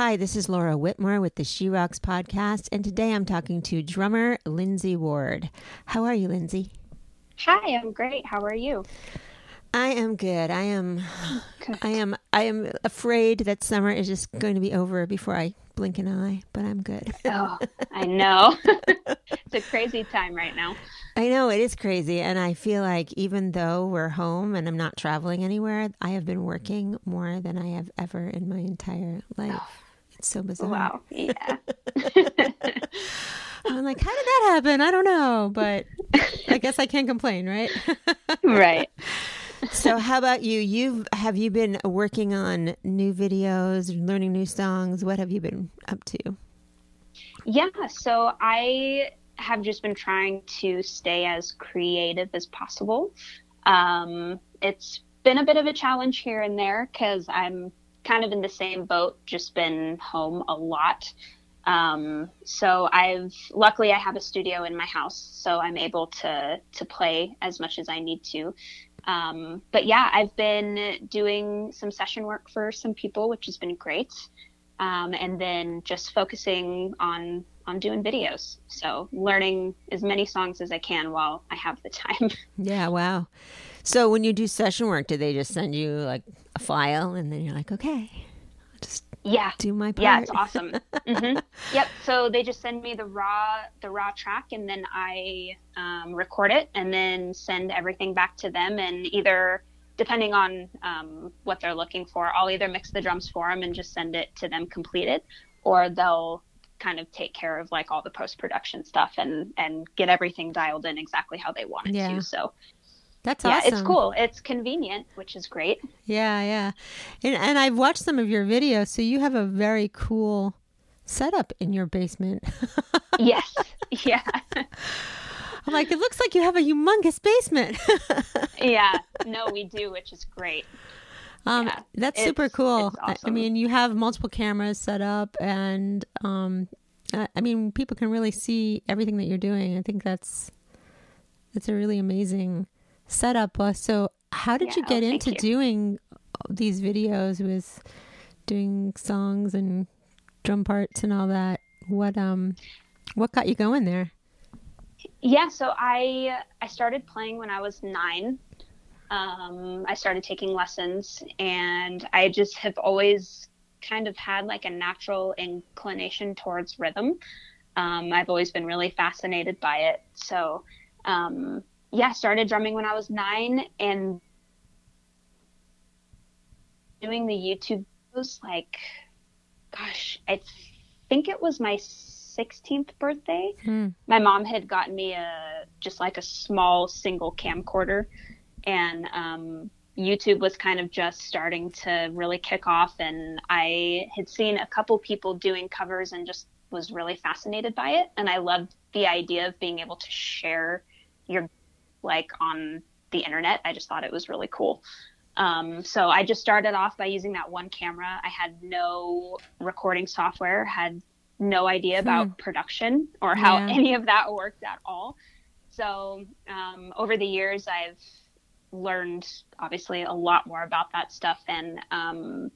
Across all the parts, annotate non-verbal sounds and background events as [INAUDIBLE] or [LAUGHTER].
Hi, this is Laura Whitmore with the She Rocks podcast, and today I'm talking to drummer Lindsay Ward. How are you, Lindsay? Hi, I'm great. How are you? I am good. I am good. [LAUGHS] I am I am afraid that summer is just going to be over before I blink an eye, but I'm good. oh, I [LAUGHS] know. [LAUGHS] it's a crazy time right now. I know it is crazy and I feel like even though we're home and I'm not traveling anywhere, I have been working more than I have ever in my entire life. Oh. It's so bizarre. Wow. Yeah. [LAUGHS] I'm like, how did that happen? I don't know, but I guess I can't complain, right? [LAUGHS] right so how about you you've have you been working on new videos learning new songs what have you been up to yeah so i have just been trying to stay as creative as possible um, it's been a bit of a challenge here and there because i'm kind of in the same boat just been home a lot um, so I've luckily I have a studio in my house, so I'm able to to play as much as I need to. Um, but yeah, I've been doing some session work for some people, which has been great. Um, and then just focusing on on doing videos. So learning as many songs as I can while I have the time. [LAUGHS] Yeah, wow. So when you do session work, do they just send you like a file and then you're like, okay, just yeah do my part. yeah it's awesome [LAUGHS] mm-hmm. yep so they just send me the raw the raw track and then i um, record it and then send everything back to them and either depending on um, what they're looking for i'll either mix the drums for them and just send it to them completed or they'll kind of take care of like all the post production stuff and and get everything dialed in exactly how they want it yeah. to so that's yeah, awesome. it's cool. It's convenient, which is great. Yeah, yeah. And, and I've watched some of your videos, so you have a very cool setup in your basement. [LAUGHS] yes. Yeah. I'm like, it looks like you have a humongous basement. [LAUGHS] yeah. No, we do, which is great. Um, yeah, that's super cool. Awesome. I mean, you have multiple cameras set up, and um, I mean, people can really see everything that you're doing. I think that's that's a really amazing setup was. So, how did yeah, you get oh, into you. doing these videos with doing songs and drum parts and all that? What um, what got you going there? Yeah, so I I started playing when I was nine. Um, I started taking lessons, and I just have always kind of had like a natural inclination towards rhythm. Um, I've always been really fascinated by it. So um, yeah, started drumming when I was nine and doing the YouTube videos like, gosh, I think it was my 16th birthday. Hmm. My mom had gotten me a just like a small single camcorder, and um, YouTube was kind of just starting to really kick off. And I had seen a couple people doing covers and just was really fascinated by it. And I loved the idea of being able to share your like on the internet. I just thought it was really cool. Um, so I just started off by using that one camera. I had no recording software, had no idea hmm. about hmm. production or how yeah. any of that worked at all. So um, over the years, I've learned obviously a lot more about that stuff, and um,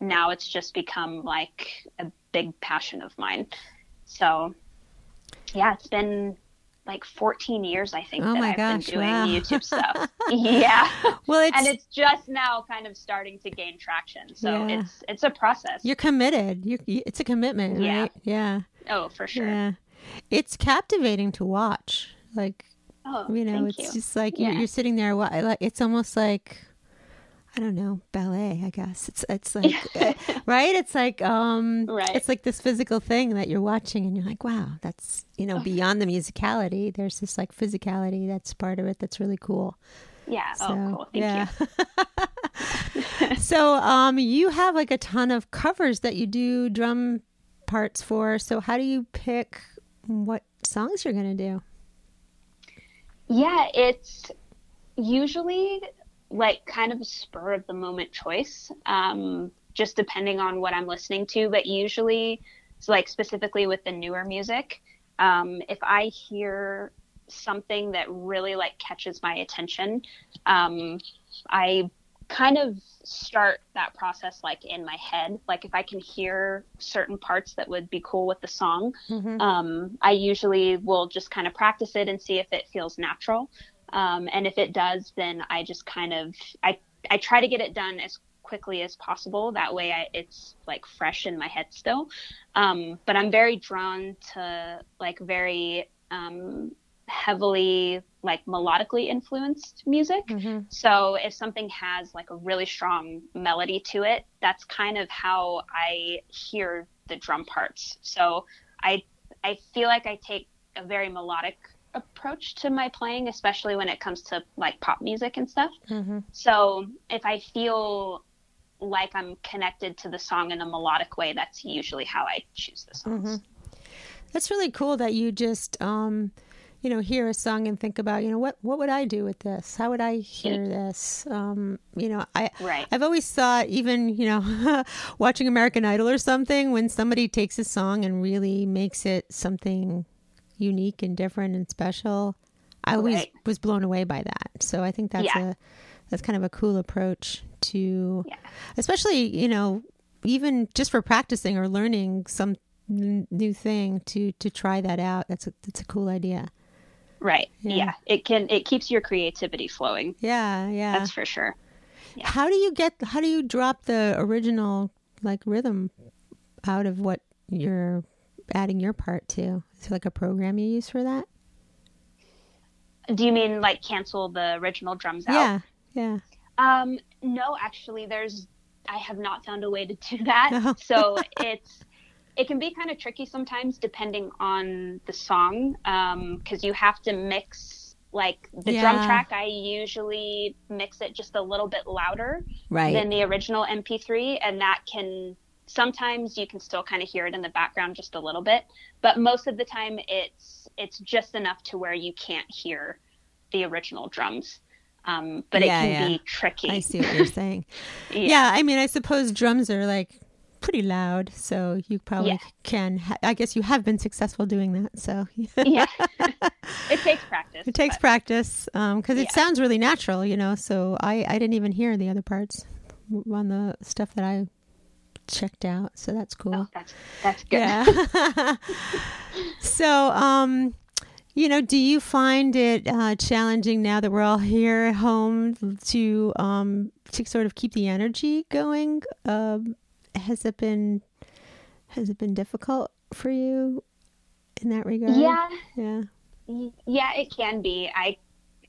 now it's just become like a big passion of mine. So yeah, it's been like 14 years, I think, oh that I've gosh, been doing wow. YouTube stuff. [LAUGHS] yeah. Well, it's... and it's just now kind of starting to gain traction. So yeah. it's it's a process. You're committed. You it's a commitment, yeah. right? Yeah. Oh, for sure. Yeah. It's captivating to watch. Like, oh, you know, it's you. just like yeah. you're, you're sitting there. Like, it's almost like I don't know, ballet, I guess. It's it's [LAUGHS] like uh, right? It's like um right. it's like this physical thing that you're watching and you're like, wow, that's you know, beyond the musicality, there's this like physicality that's part of it that's really cool. Yeah. Oh, so, oh, cool. Thank yeah. you. [LAUGHS] [LAUGHS] so, um you have like a ton of covers that you do drum parts for. So, how do you pick what songs you're going to do? Yeah, it's usually like kind of a spur of the moment choice, um, just depending on what I'm listening to. But usually, it's like specifically with the newer music, um, if I hear something that really like catches my attention, um, I kind of start that process like in my head. Like if I can hear certain parts that would be cool with the song, mm-hmm. um, I usually will just kind of practice it and see if it feels natural. Um, and if it does, then I just kind of I I try to get it done as quickly as possible. That way, I, it's like fresh in my head still. Um, but I'm very drawn to like very um, heavily like melodically influenced music. Mm-hmm. So if something has like a really strong melody to it, that's kind of how I hear the drum parts. So I I feel like I take a very melodic approach to my playing, especially when it comes to like pop music and stuff. Mm-hmm. So if I feel like I'm connected to the song in a melodic way, that's usually how I choose the songs. Mm-hmm. That's really cool that you just, um, you know, hear a song and think about, you know, what what would I do with this? How would I hear this? Um, you know, I right. I've always thought, even you know, [LAUGHS] watching American Idol or something, when somebody takes a song and really makes it something unique and different and special, I always right. was blown away by that. So I think that's yeah. a that's kind of a cool approach to, yeah. especially you know, even just for practicing or learning some n- new thing to to try that out. That's a that's a cool idea. Right. Yeah. yeah. It can it keeps your creativity flowing. Yeah, yeah. That's for sure. How do you get how do you drop the original like rhythm out of what you're adding your part to? Is there like a program you use for that? Do you mean like cancel the original drums out? Yeah. Yeah. Um, no, actually, there's. I have not found a way to do that. [LAUGHS] Oh. so it's it can be kind of tricky sometimes depending on the song because um, you have to mix like the yeah. drum track i usually mix it just a little bit louder right. than the original mp3 and that can sometimes you can still kind of hear it in the background just a little bit but most of the time it's it's just enough to where you can't hear the original drums um, but yeah, it can yeah. be tricky. I see what you're [LAUGHS] saying. yeah. yeah. I mean, I suppose drums are like pretty loud, so you probably can. Ha- I guess you have been successful doing that. So [LAUGHS] yeah, [LAUGHS] it takes practice. It takes but... practice because um, it sounds really natural, you know. So I I didn't even hear the other parts on the stuff that I checked out. So that's cool. Oh, that's that's good. Yeah. [LAUGHS] [LAUGHS] so um you know, do you find it uh, challenging now that we're all here at home to um, to sort of keep the energy going? Um, has it been has it been difficult for you in that regard? Yeah, yeah, yeah. It can be. I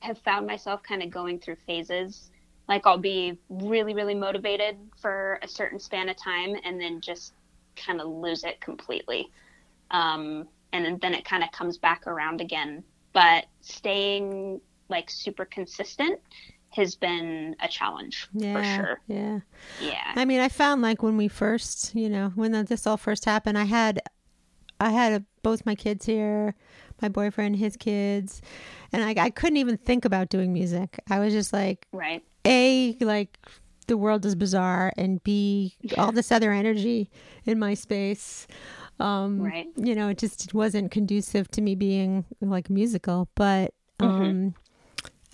have found myself kind of going through phases. Like I'll be really, really motivated for a certain span of time, and then just kind of lose it completely. Um, and then it kind of comes back around again. But staying like super consistent has been a challenge yeah, for sure. Yeah. Yeah. I mean, I found like when we first, you know, when this all first happened, I had, I had a, both my kids here, my boyfriend, his kids, and I, I couldn't even think about doing music. I was just like, right. A, like, the world is bizarre, and B, all this other energy in my space. Um, right. You know, it just wasn't conducive to me being like musical, but mm-hmm. um, mm-hmm.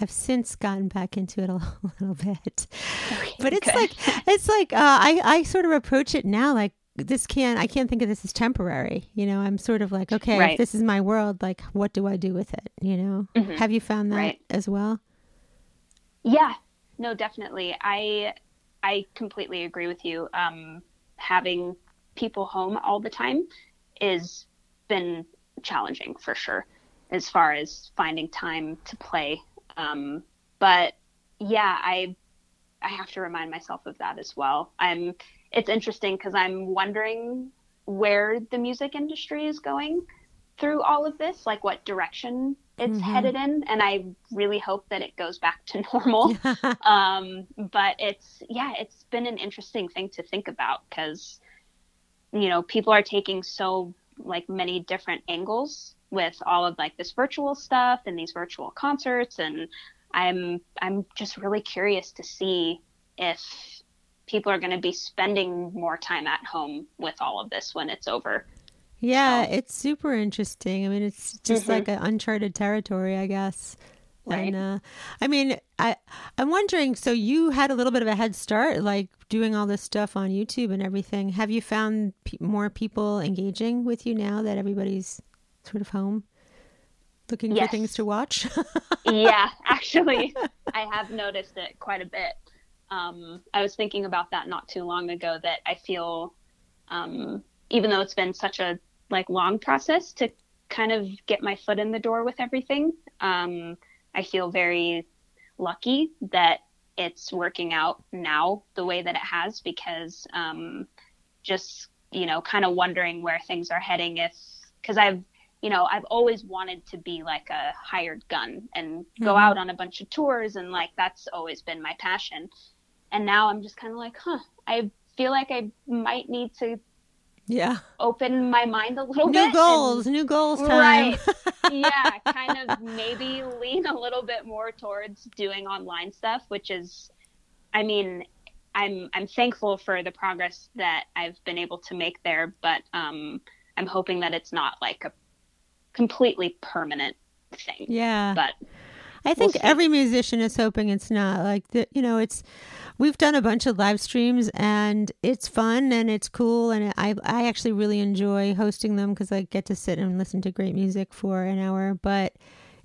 I've since gotten back into it a [LAUGHS] little bit. Okay, but it's like it's like uh, I I sort of approach it now like this can't I can't think of this as temporary. You know, I'm sort of like okay, right. if this is my world, like what do I do with it? You know, mm-hmm. have you found that right. as well? Yeah, no, definitely. I I completely agree with you. Um, having people home all the time is been challenging for sure as far as finding time to play. Um, but yeah, I I have to remind myself of that as well. I'm it's interesting because I'm wondering where the music industry is going through all of this, like what direction it's mm-hmm. headed in, and I really hope that it goes back to [LAUGHS] normal. um, but it's yeah, it's been an interesting thing to think about because you know, people are taking so like many different angles with all of like this virtual stuff and these virtual concerts and I'm I'm just really curious to see if people are going to be spending more time at home with all of this when it's over. Yeah, so. it's super interesting. I mean, it's just mm-hmm. like an uncharted territory, I guess. Right. And uh, I mean, I I'm wondering. So you had a little bit of a head start, like doing all this stuff on YouTube and everything. Have you found pe- more people engaging with you now that everybody's sort of home, looking yes. for things to watch? [LAUGHS] yeah, actually, I have noticed it quite a bit. Um, I was thinking about that not too long ago. That I feel, um, even though it's been such a like long process to kind of get my foot in the door with everything. Um, I feel very lucky that it's working out now the way that it has because um, just you know kind of wondering where things are heading if because I've you know I've always wanted to be like a hired gun and go mm-hmm. out on a bunch of tours and like that's always been my passion and now I'm just kind of like huh I feel like I might need to yeah. open my mind a little new bit new goals new goals time. right [LAUGHS] yeah kind of maybe lean a little bit more towards doing online stuff which is i mean i'm i'm thankful for the progress that i've been able to make there but um i'm hoping that it's not like a completely permanent thing. Yeah. But i think we'll every musician is hoping it's not like the you know it's we've done a bunch of live streams and it's fun and it's cool and I I actually really enjoy hosting them because I get to sit and listen to great music for an hour. But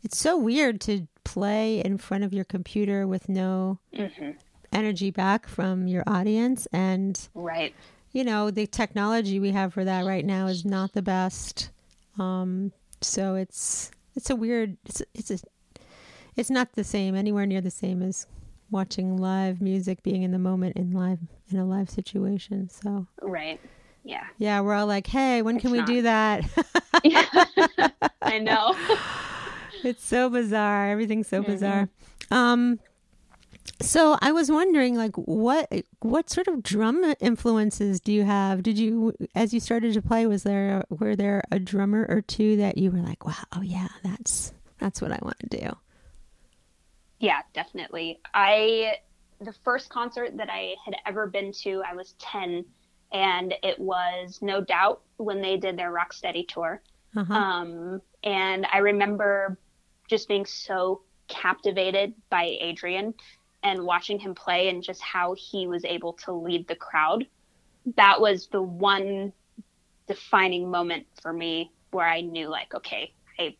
it's so weird to play in front of your computer with no mm-hmm. energy back from your audience and right. You know the technology we have for that right now is not the best. Um, so it's it's a weird it's it's a, it's not the same anywhere near the same as watching live music, being in the moment in live in a live situation. So right, yeah, yeah, we're all like, hey, when it's can we not. do that? [LAUGHS] I know. [LAUGHS] it's so bizarre. Everything's so mm-hmm. bizarre. Um, so I was wondering, like, what what sort of drum influences do you have? Did you, as you started to play, was there were there a drummer or two that you were like, wow, oh yeah, that's that's what I want to do? Yeah, definitely. I the first concert that I had ever been to, I was 10 and it was No Doubt when they did their Rocksteady tour. Uh-huh. Um, and I remember just being so captivated by Adrian and watching him play and just how he was able to lead the crowd. That was the one defining moment for me where I knew like, okay, I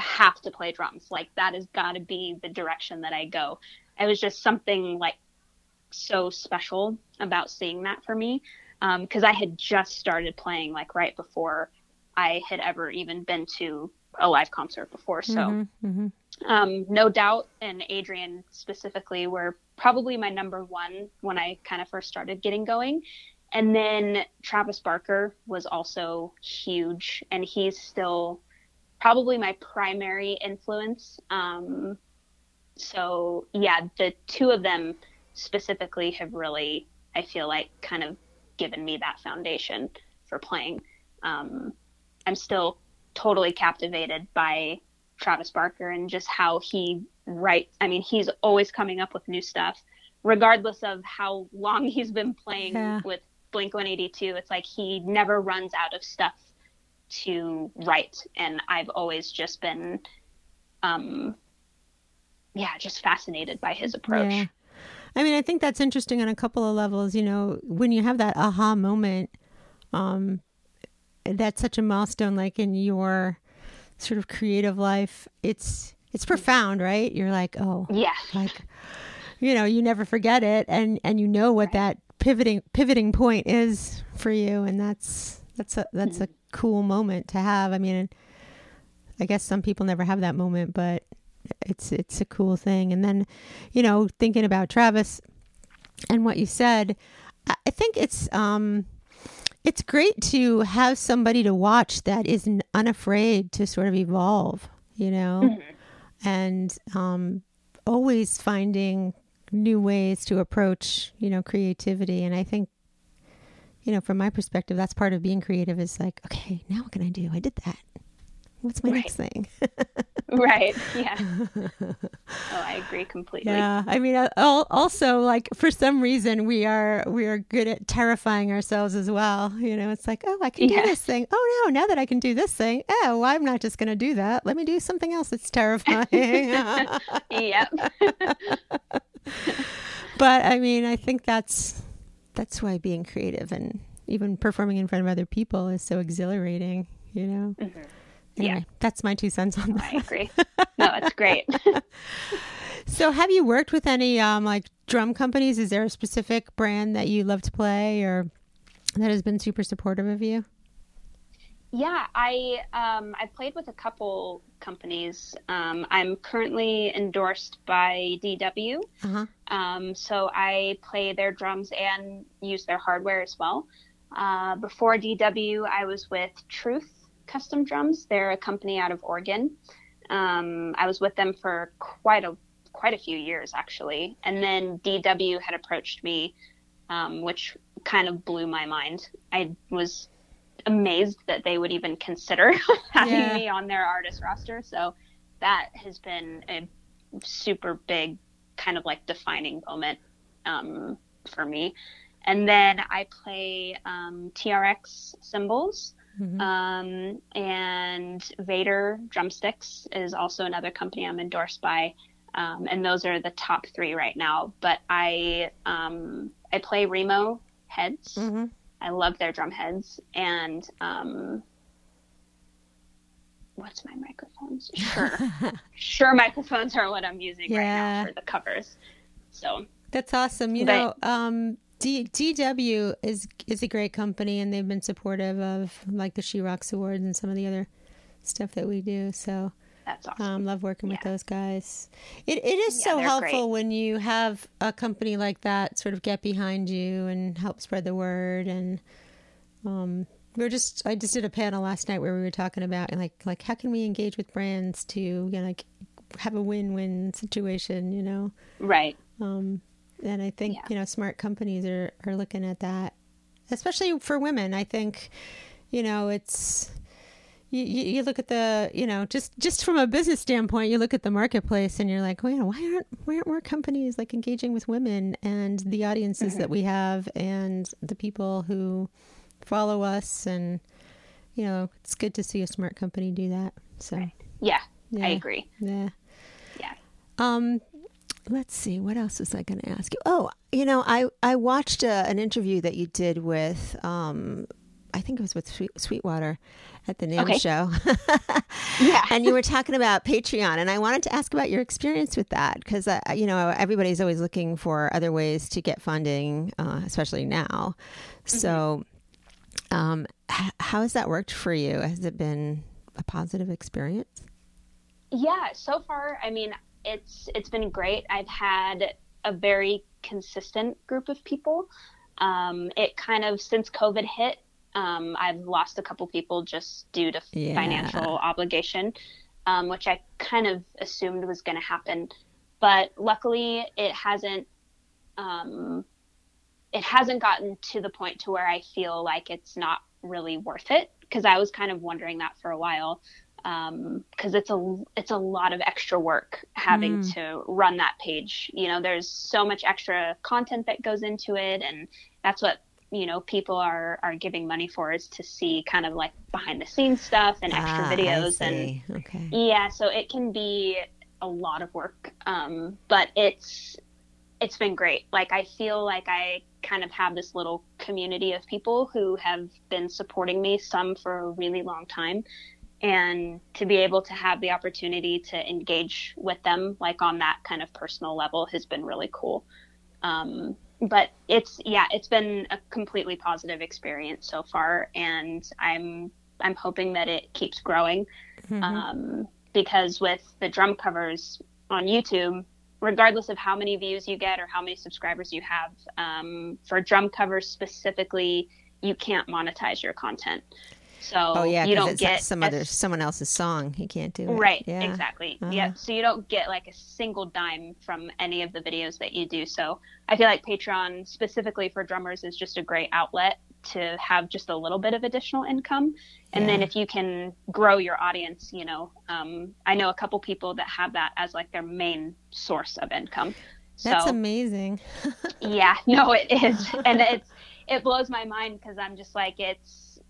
have to play drums. Like that has got to be the direction that I go. It was just something like so special about seeing that for me because um, I had just started playing like right before I had ever even been to a live concert before. So, mm-hmm, mm-hmm. Um, no doubt, and Adrian specifically were probably my number one when I kind of first started getting going. And then Travis Barker was also huge, and he's still probably my primary influence. Um, so yeah, the two of them specifically have really, I feel like, kind of given me that foundation for playing. Um, I'm still totally captivated by Travis Barker and just how he writes. I mean, he's always coming up with new stuff, regardless of how long [LAUGHS] he's been playing yeah. with Blink 182. It's like he never runs out of stuff to write, and I've always just been, um, yeah, just fascinated by his approach. Yeah. I mean, I think that's interesting on a couple of levels. You know, when you have that aha moment, um, that's such a milestone, like in your sort of creative life. It's it's profound, right? You're like, oh, yeah, like you know, you never forget it, and and you know what right. that pivoting pivoting point is for you, and that's that's a that's mm-hmm. a cool moment to have. I mean, I guess some people never have that moment, but it's it's a cool thing. And then, you know, thinking about Travis and what you said, I think it's um it's great to have somebody to watch that is unafraid to sort of evolve, you know, mm-hmm. and um always finding new ways to approach, you know, creativity. And I think you know, from my perspective, that's part of being creative is like, okay, now what can I do? I did that. What's my right. next thing? [LAUGHS] Right. Yeah. [LAUGHS] oh, I agree completely. Yeah. I mean, uh, also like for some reason we are we are good at terrifying ourselves as well. You know, it's like, oh, I can yeah. do this thing. Oh no, now that I can do this thing, oh, well, I'm not just going to do that. Let me do something else that's terrifying. [LAUGHS] yep. but I mean, I think that's that's why being creative and even performing in front of other people is so exhilarating. You know. Mm-hmm. Anyway, yeah. that's my two cents on that. I agree. No, it's great. [LAUGHS] [LAUGHS] so, have you worked with any um, like drum companies? Is there a specific brand that you love to play or that has been super supportive of you? Yeah, I um, I played with a couple companies. Um, I'm currently endorsed by DW, uh-huh. um, so I play their drums and use their hardware as well. Uh, before DW, I was with Truth Custom Drums. They're a company out of Oregon. Um, I was with them for quite a quite a few years actually, and then DW had approached me, um, which kind of blew my mind. I was amazed that they would even consider [LAUGHS] having yeah. me on their artist roster. So that has been a super big kind of like defining moment um, for me. And then I play um, TRX cymbals. Mm-hmm. Um, and Vater Drumsticks is also another company I'm endorsed by. Um, and those are the top three right now. But I um, I play Remo heads. Mm-hmm. I love their drum heads. And um, what's my microphones? Sure, [LAUGHS] sure. Microphones are what I'm using yeah. right now for the covers. So that's awesome. You but, know, um, D- DW is is a great company, and they've been supportive of like the She Rocks Awards and some of the other stuff that we do. So that's awesome. Um, love working yeah. with those guys. It it is yeah, so helpful great. when you have a company like that sort of get behind you and help spread the word. And um, we were just I just did a panel last night where we were talking about like like how can we engage with brands to you know, like have a win win situation. You know, right. Um, and I think, yeah. you know, smart companies are, are looking at that, especially for women. I think, you know, it's, you, you look at the, you know, just, just from a business standpoint, you look at the marketplace and you're like, well, you know, why aren't, why aren't more companies like engaging with women and the audiences mm-hmm. that we have and the people who follow us and, you know, it's good to see a smart company do that. So, yeah, yeah I agree. Yeah. Yeah. Um, let's see what else was i going to ask you oh you know i i watched a, uh, an interview that you did with um i think it was with Sweet, sweetwater at the NAMM okay. show [LAUGHS] yeah and you were talking about patreon and i wanted to ask about your experience with that because uh, you know everybody's always looking for other ways to get funding uh, especially now mm-hmm. so um, h- how has that worked for you has it been a positive experience yeah so far i mean it's it's been great. I've had a very consistent group of people. Um, it kind of since COVID hit, um, I've lost a couple people just due to yeah. financial obligation, um, which I kind of assumed was going to happen. But luckily, it hasn't. Um, it hasn't gotten to the point to where I feel like it's not really worth it because I was kind of wondering that for a while because um, it's a it's a lot of extra work having mm. to run that page. You know, there's so much extra content that goes into it, and that's what you know people are are giving money for is to see kind of like behind the scenes stuff and extra ah, videos and okay. yeah, so it can be a lot of work, um, but it's it's been great. Like I feel like I kind of have this little community of people who have been supporting me, some for a really long time, and to be able to have the opportunity to engage with them like on that kind of personal level has been really cool um, but it's yeah it's been a completely positive experience so far and i'm i'm hoping that it keeps growing mm-hmm. um, because with the drum covers on youtube regardless of how many views you get or how many subscribers you have um, for drum covers specifically you can't monetize your content so oh yeah, you don't get some other someone else's song. You can't do it. Right. Yeah. Exactly. Uh-huh. Yeah. So you don't get like a single dime from any of the videos that you do. So I feel like Patreon specifically for drummers is just a great outlet to have just a little bit of additional income. And yeah. then if you can grow your audience, you know, um, I know a couple people that have that as like their main source of income. That's so, amazing. [LAUGHS] yeah, no, it is, and it's it blows my mind because I'm just like it's a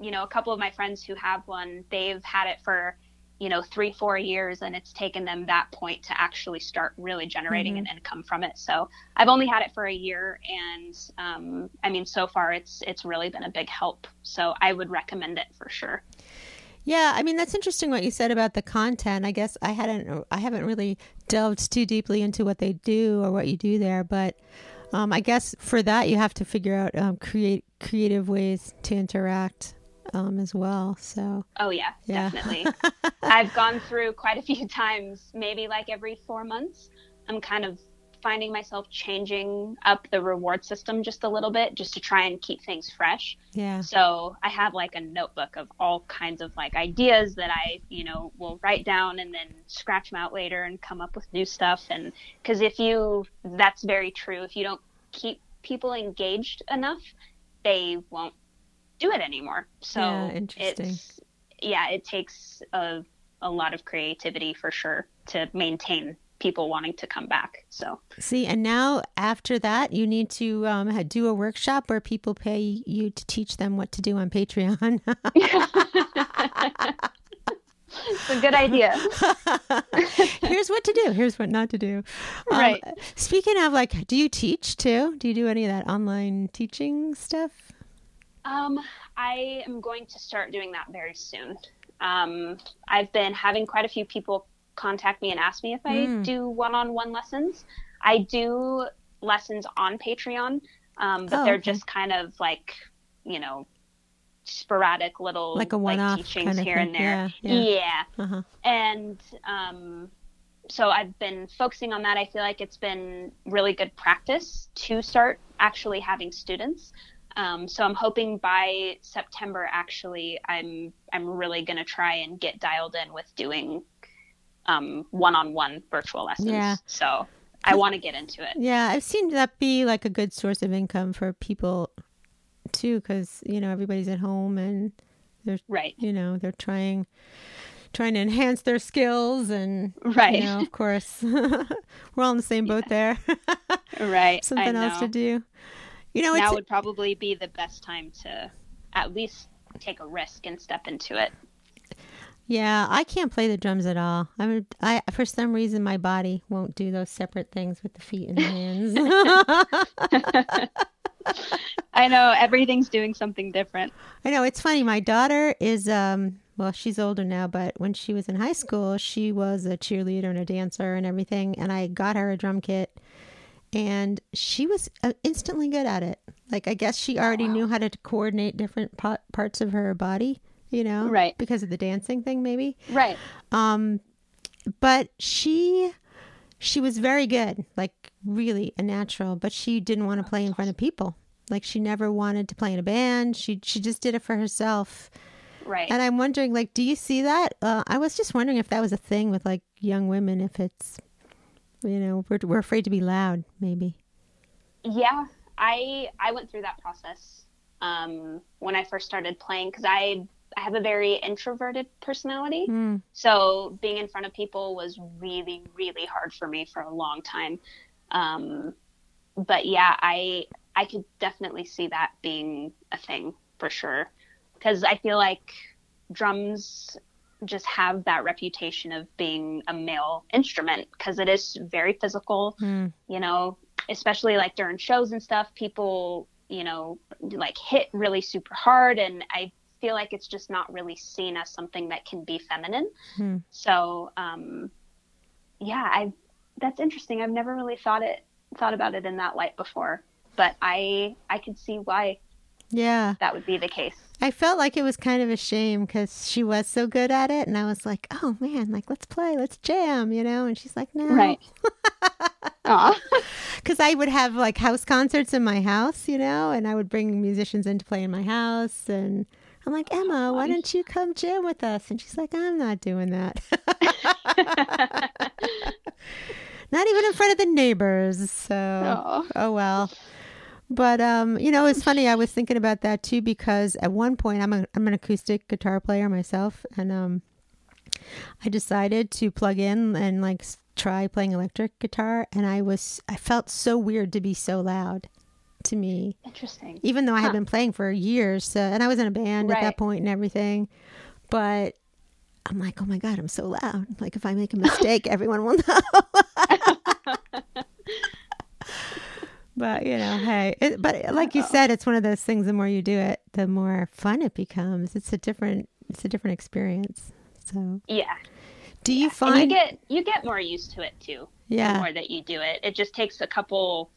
you know a couple of my friends who have one, they've had it for you know three four years and it's taken them that point to actually start really generating mm-hmm. an income from it so i've only had it for a year and um, i mean so far it's it's really been a big help so i would recommend it for sure yeah, I mean that's interesting what you said about the content. I guess I hadn't I haven't really delved too deeply into what they do or what you do there, but um, I guess for that you have to figure out um, create creative ways to interact um, as well. So. Oh yeah, yeah. definitely. [LAUGHS] I've gone through quite a few [LAUGHS] times, maybe like every four months. I'm kind of finding myself changing up the reward system just a little bit just to try and keep things fresh. Yeah. So I have like a notebook of all kinds of like ideas that I, you know, will write down and then scratch them out later and come up with new stuff. And because if you, that's very true. If you don't keep people engaged enough, they won't do it anymore. So yeah, interesting. It's, yeah, it takes a, a lot of creativity for sure to maintain people wanting to come back. So see, and now after that, you need to um, do a workshop where people pay you to teach them what to do on Patreon. [LAUGHS] it's a good idea. [LAUGHS] Here's what to do. Here's what not to do. Um, right. Speaking of, like, do you teach too? Do you do any of that online teaching stuff? Um, I am going to start doing that very soon. Um, I've been having quite a few people contact me and ask me if I mm. do one-on-one lessons. I do lessons on Patreon, um, but oh, they're okay. just kind of like, you know, sporadic little like a one-off like, teachings kind of here thing. and there. Yeah, yeah. yeah. Uh-huh. and um, so I've been focusing on that. I feel like it's been really good practice to start actually having students. Um, so I'm hoping by September, actually, I'm I'm really gonna try and get dialed in with doing um, one-on-one virtual lessons. Yeah. So I want to get into it. Yeah, I've seen that be like a good source of income for people too, because you know everybody's at home and they're right. You know they're trying trying to enhance their skills and right. You know, of course, [LAUGHS] we're all in the same boat yeah. [LAUGHS] there. [LAUGHS] right. Something else to do. You know, now would probably be the best time to at least take a risk and step into it. Yeah, I can't play the drums at all. I mean, I for some reason my body won't do those separate things with the feet and the hands. [LAUGHS] I know everything's doing something different. I know it's funny. My daughter is um well, she's older now, but when she was in high school, she was a cheerleader and a dancer and everything, and I got her a drum kit and she was uh, instantly good at it. Like I guess she already wow. knew how to coordinate different parts of her body, you know, right? Because of the dancing thing, maybe, right? Um, but she she was very good, like really a natural. But she didn't want to play in front of people. Like she never wanted to play in a band. She she just did it for herself. Right. And I'm wondering, like, do you see that? Uh, I was just wondering if that was a thing with like young women, if it's you know, we're we're afraid to be loud, maybe. Yeah, I I went through that process um, when I first started playing because I I have a very introverted personality. Mm. So being in front of people was really really hard for me for a long time. Um, but yeah, I I could definitely see that being a thing for sure because I feel like drums just have that reputation of being a male instrument because it is very physical. Mm. You know, especially like during shows and stuff, people, you know, like hit really super hard. And I feel like it's just not really seen as something that can be feminine. Mm. So, um, yeah, I, that's interesting. I've never really thought it, thought about it in that light before, but I, I could see why. Yeah. That would be the case. I felt like it was kind of a shame because she was so good at it, and I was like, "Oh man, like let's play, let's jam," you know. And she's like, "No." Right. [LAUGHS] Because [LAUGHS] I would have like house concerts in my house, you know, and I would bring musicians in to play in my house, and I'm like, Emma, why don't you come jam with us? And she's like, I'm not doing that. [LAUGHS] not even in front of the neighbors. So, oh, oh well. But um, you know, it's funny. I was thinking about that too because at one point I'm a I'm an acoustic guitar player myself, and um, I decided to plug in and like try playing electric guitar, and I was I felt so weird to be so loud to me. Interesting. Even though I had been playing for years, so, and I was in a band right. at that point and everything, but I'm like, oh my god, I'm so loud. Like if I make a mistake, [LAUGHS] everyone will know. [LAUGHS] [LAUGHS] but you know, hey, it, but like you said, it's one of those things. The more you do it, the more fun it becomes. It's a different, it's a different experience. So yeah. Do you yeah. find and you get you get more used to it too? Yeah. The more that you do it, it just takes a couple,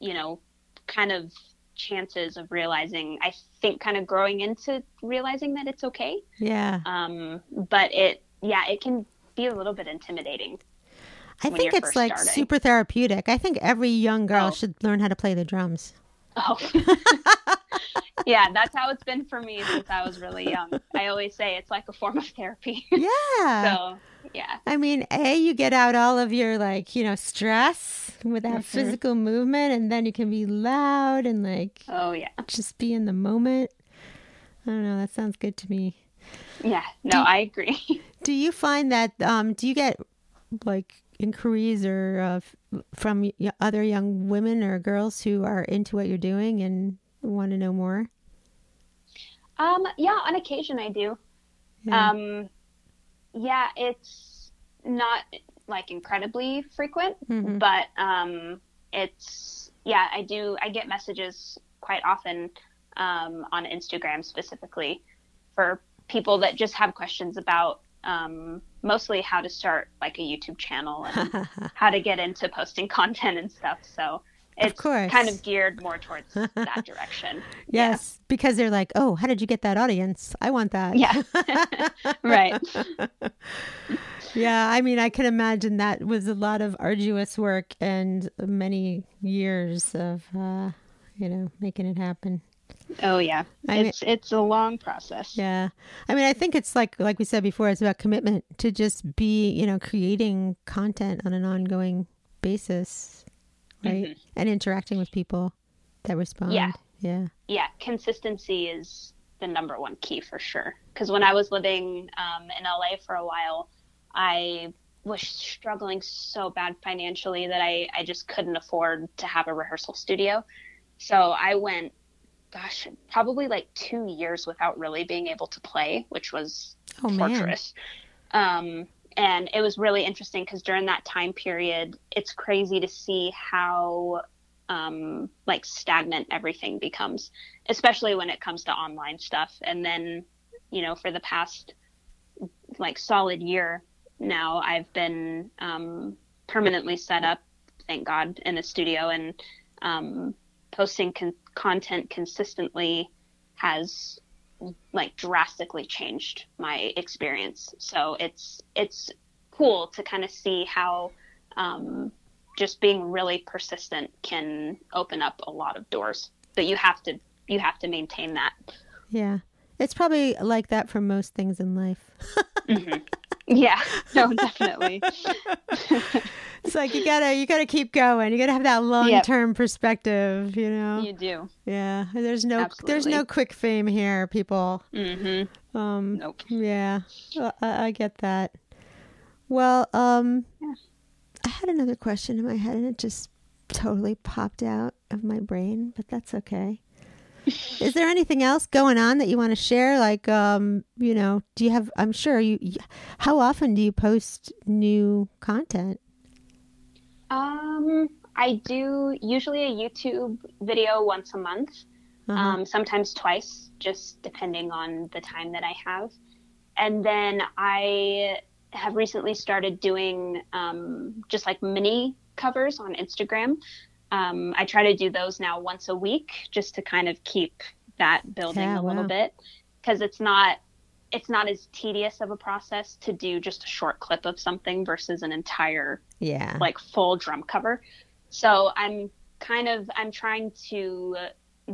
you know, kind of chances of realizing. I think kind of growing into realizing that it's okay. Yeah. Um, but it, yeah, it can be a little bit intimidating. I think it's like starting. super therapeutic. I think every young girl oh. should learn how to play the drums. Oh. [LAUGHS] yeah, that's how it's been for me since I was really young. I always say it's like a form of therapy. [LAUGHS] Yeah. so, yeah. I mean, A, you get out all of your like, you know, stress with that mm-hmm. physical movement and then you can be loud and like Oh yeah. Just be in the moment. I don't know, that sounds good to me. Yeah, no, do, I agree. [LAUGHS] do you find that um do you get like inquiries or uh, from other young women or girls who are into what you're doing and want to know more? Um, yeah, on occasion I do. Yeah. Um, yeah, it's not like incredibly frequent, mm-hmm. but um, it's yeah, I do. I get messages quite often um, on Instagram specifically for people that just have questions about um, mostly how to start like a YouTube channel and [LAUGHS] how to get into posting [LAUGHS] content and stuff. So it's kind of geared more towards [LAUGHS] that direction. yes, yeah. because they're like, oh, how did you get that audience? I want that. Yeah. right. yeah, I mean, I can imagine that was a lot of arduous work and many years of, uh, you know, making it happen. Oh yeah, I it's mean, it's a long process. Yeah, I mean, I think it's like like we said before, it's about commitment to just be you know creating content on an ongoing basis, right, mm-hmm. and interacting with people that respond. Yeah, yeah, yeah. Consistency is the number one key for sure. Because when I was living um, in LA for a while, I was struggling so bad financially that I I just couldn't afford to have a rehearsal studio. So I went gosh, probably like two years without really being able to play, which was oh, torturous. Um, and it was really interesting because during that time period, it's crazy to see how um, like stagnant everything becomes, especially when it comes to online stuff. And then, you know, for the past like solid year now, I've been um, permanently set up, thank God, in a studio and um, posting con- content consistently has like drastically changed my experience. So it's it's cool to kind of see how um, just being really persistent can open up a lot of doors. But you have to you have to maintain that. Yeah, it's probably like that for most things in life. mm-hmm. Yeah, [LAUGHS] no, definitely. [LAUGHS] it's like you gotta you gotta keep going. You gotta have that long term yep. perspective. You know. You do. Yeah. There's no Absolutely. there's no quick fame here, people. Mm-hmm. Um. Nope. Yeah. I, I get that. Well, um, yeah. I had another question in my head, and it just totally popped out of my brain, but that's okay. Is there anything else going on that you want to share? Like, um, you know, do you have? I'm sure you. How often do you post new content? Um, I do usually a YouTube video once a month. Uh-huh. Um, sometimes twice, just depending on the time that I have. And then I have recently started doing um, just like mini covers on Instagram. Um, I try to do those now once a week just to kind of keep that building yeah, a little wow. bit because it's not it's not as tedious of a process to do just a short clip of something versus an entire yeah like full drum cover. So I'm kind of I'm trying to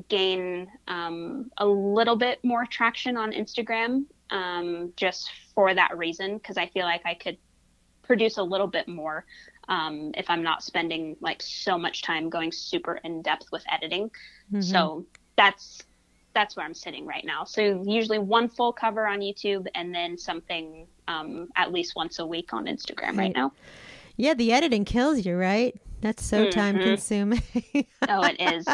gain um, a little bit more traction on Instagram um, just for that reason because I feel like I could produce a little bit more um, if I'm not spending like so much time going super in depth with editing. Mm-hmm. So that's that's where I'm sitting right now. So usually one full cover on YouTube and then something um, at least once a week on Instagram right, right now. Yeah, the editing kills you, right? That's so mm-hmm. time consuming. oh, it is.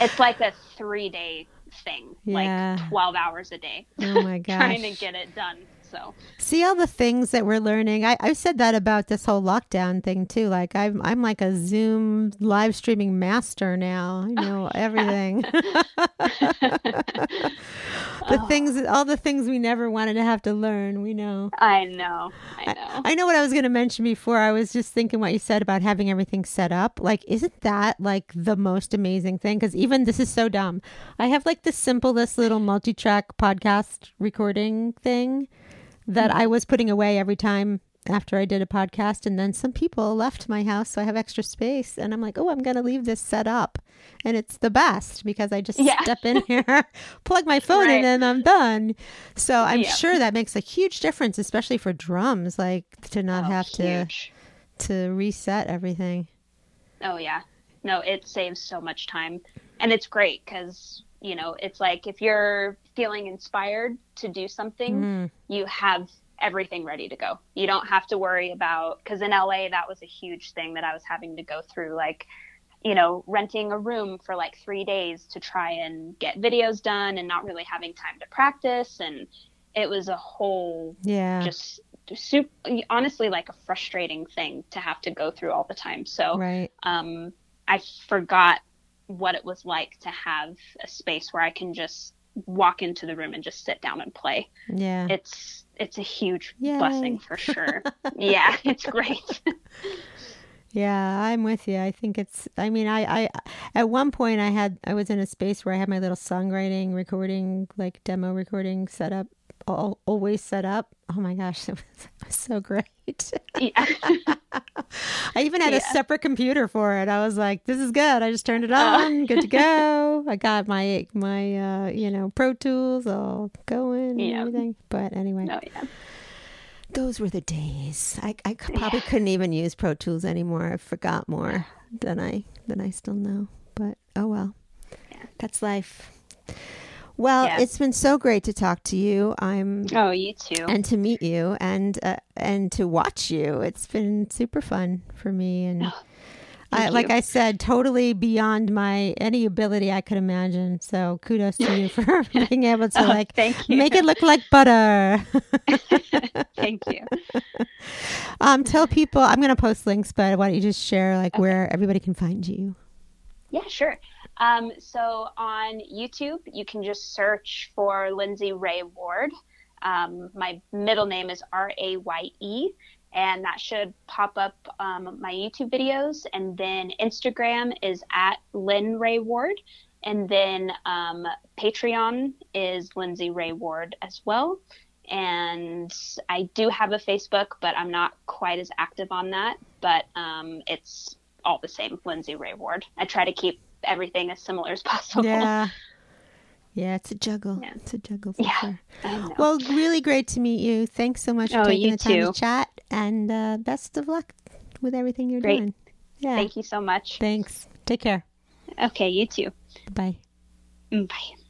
It's like a three day thing, yeah. like 12 hours a day. Oh my gosh. [LAUGHS] trying to get it done. So see all the things that we're learning. I, I've said that about this whole lockdown thing too. Like I'm I'm like a Zoom live streaming master now. I [LAUGHS] know everything. [LAUGHS] [LAUGHS] the oh. things all the things we never wanted to have to learn, we know. I know. I know. I, I know what I was gonna mention before. I was just thinking what you said about having everything set up. Like, isn't that like the most amazing thing? Because even this is so dumb. I have like the simplest little multi track podcast recording thing that mm-hmm. I was putting away every time after I did a podcast. And then some people left my house, so I have extra space. And I'm like, oh, I'm going to leave this set up. And it's the best because I just yeah. step in [LAUGHS] here, plug my phone right. in, and I'm done. So I'm yeah. sure that makes a huge difference, especially for drums, like to not oh, have huge. to to reset everything. Oh yeah, no, it saves so much time, and it's great because you know it's like if you're feeling inspired to do something, mm. you have everything ready to go. You don't have to worry about because in LA that was a huge thing that I was having to go through like you know renting a room for like 3 days to try and get videos done and not really having time to practice and it was a whole yeah just super honestly like a frustrating thing to have to go through all the time. So right. um I forgot what it was like to have a space where I can just walk into the room and just sit down and play. Yeah. It's it's a huge Yay. blessing for sure. [LAUGHS] yeah, it's great. yeah, I'm with you. I think it's I mean, I I at one point I had I was in a space where I had my little songwriting recording like demo recording set up all, always set up. Oh my gosh, [LAUGHS] it was, it was so great. Yeah. [LAUGHS] I even had yeah. a separate computer for it. I was like, "This is good." I just turned it uh. on, uh. good to [LAUGHS] go. I got my my uh, you know Pro Tools all going yeah. and everything. But anyway, oh, yeah. those were the days. I I probably couldn't even use Pro Tools anymore. I forgot more than I than I still know. But oh well, that's life. Well, yes. it's been so great to talk to you. I'm Oh, you too. And to meet you and uh, and to watch you. It's been super fun for me and oh, I, like I said, totally beyond my any ability I could imagine. So kudos to you for [LAUGHS] being able to oh, like make it look like butter. [LAUGHS] thank you. [LAUGHS] Um, tell people I'm going to post links, but why don't you just share like okay. where everybody can find you? Yeah, sure. Um, so on YouTube, you can just search for Lindsay Raye Ward. Um, my middle name is R A Y E, and that should pop up um, my YouTube videos. And then Instagram is at Lynn Ray Ward. And then um, Patreon is Lindsay Raye Ward as well. And I do have a Facebook, but I'm not quite as active on that. But um, it's all the same, Lindsay Raye Ward. I try to keep everything as similar as possible. Yeah. [LAUGHS] Yeah, it's a juggle. Yeah. It's a juggle for yeah, sure. Well, really great to meet you. Thanks so much for oh, taking the time too. to chat and uh, best of luck with everything you're great. doing. Yeah. Thank you so much. Thanks. Take care. Okay, you too. Bye. Bye.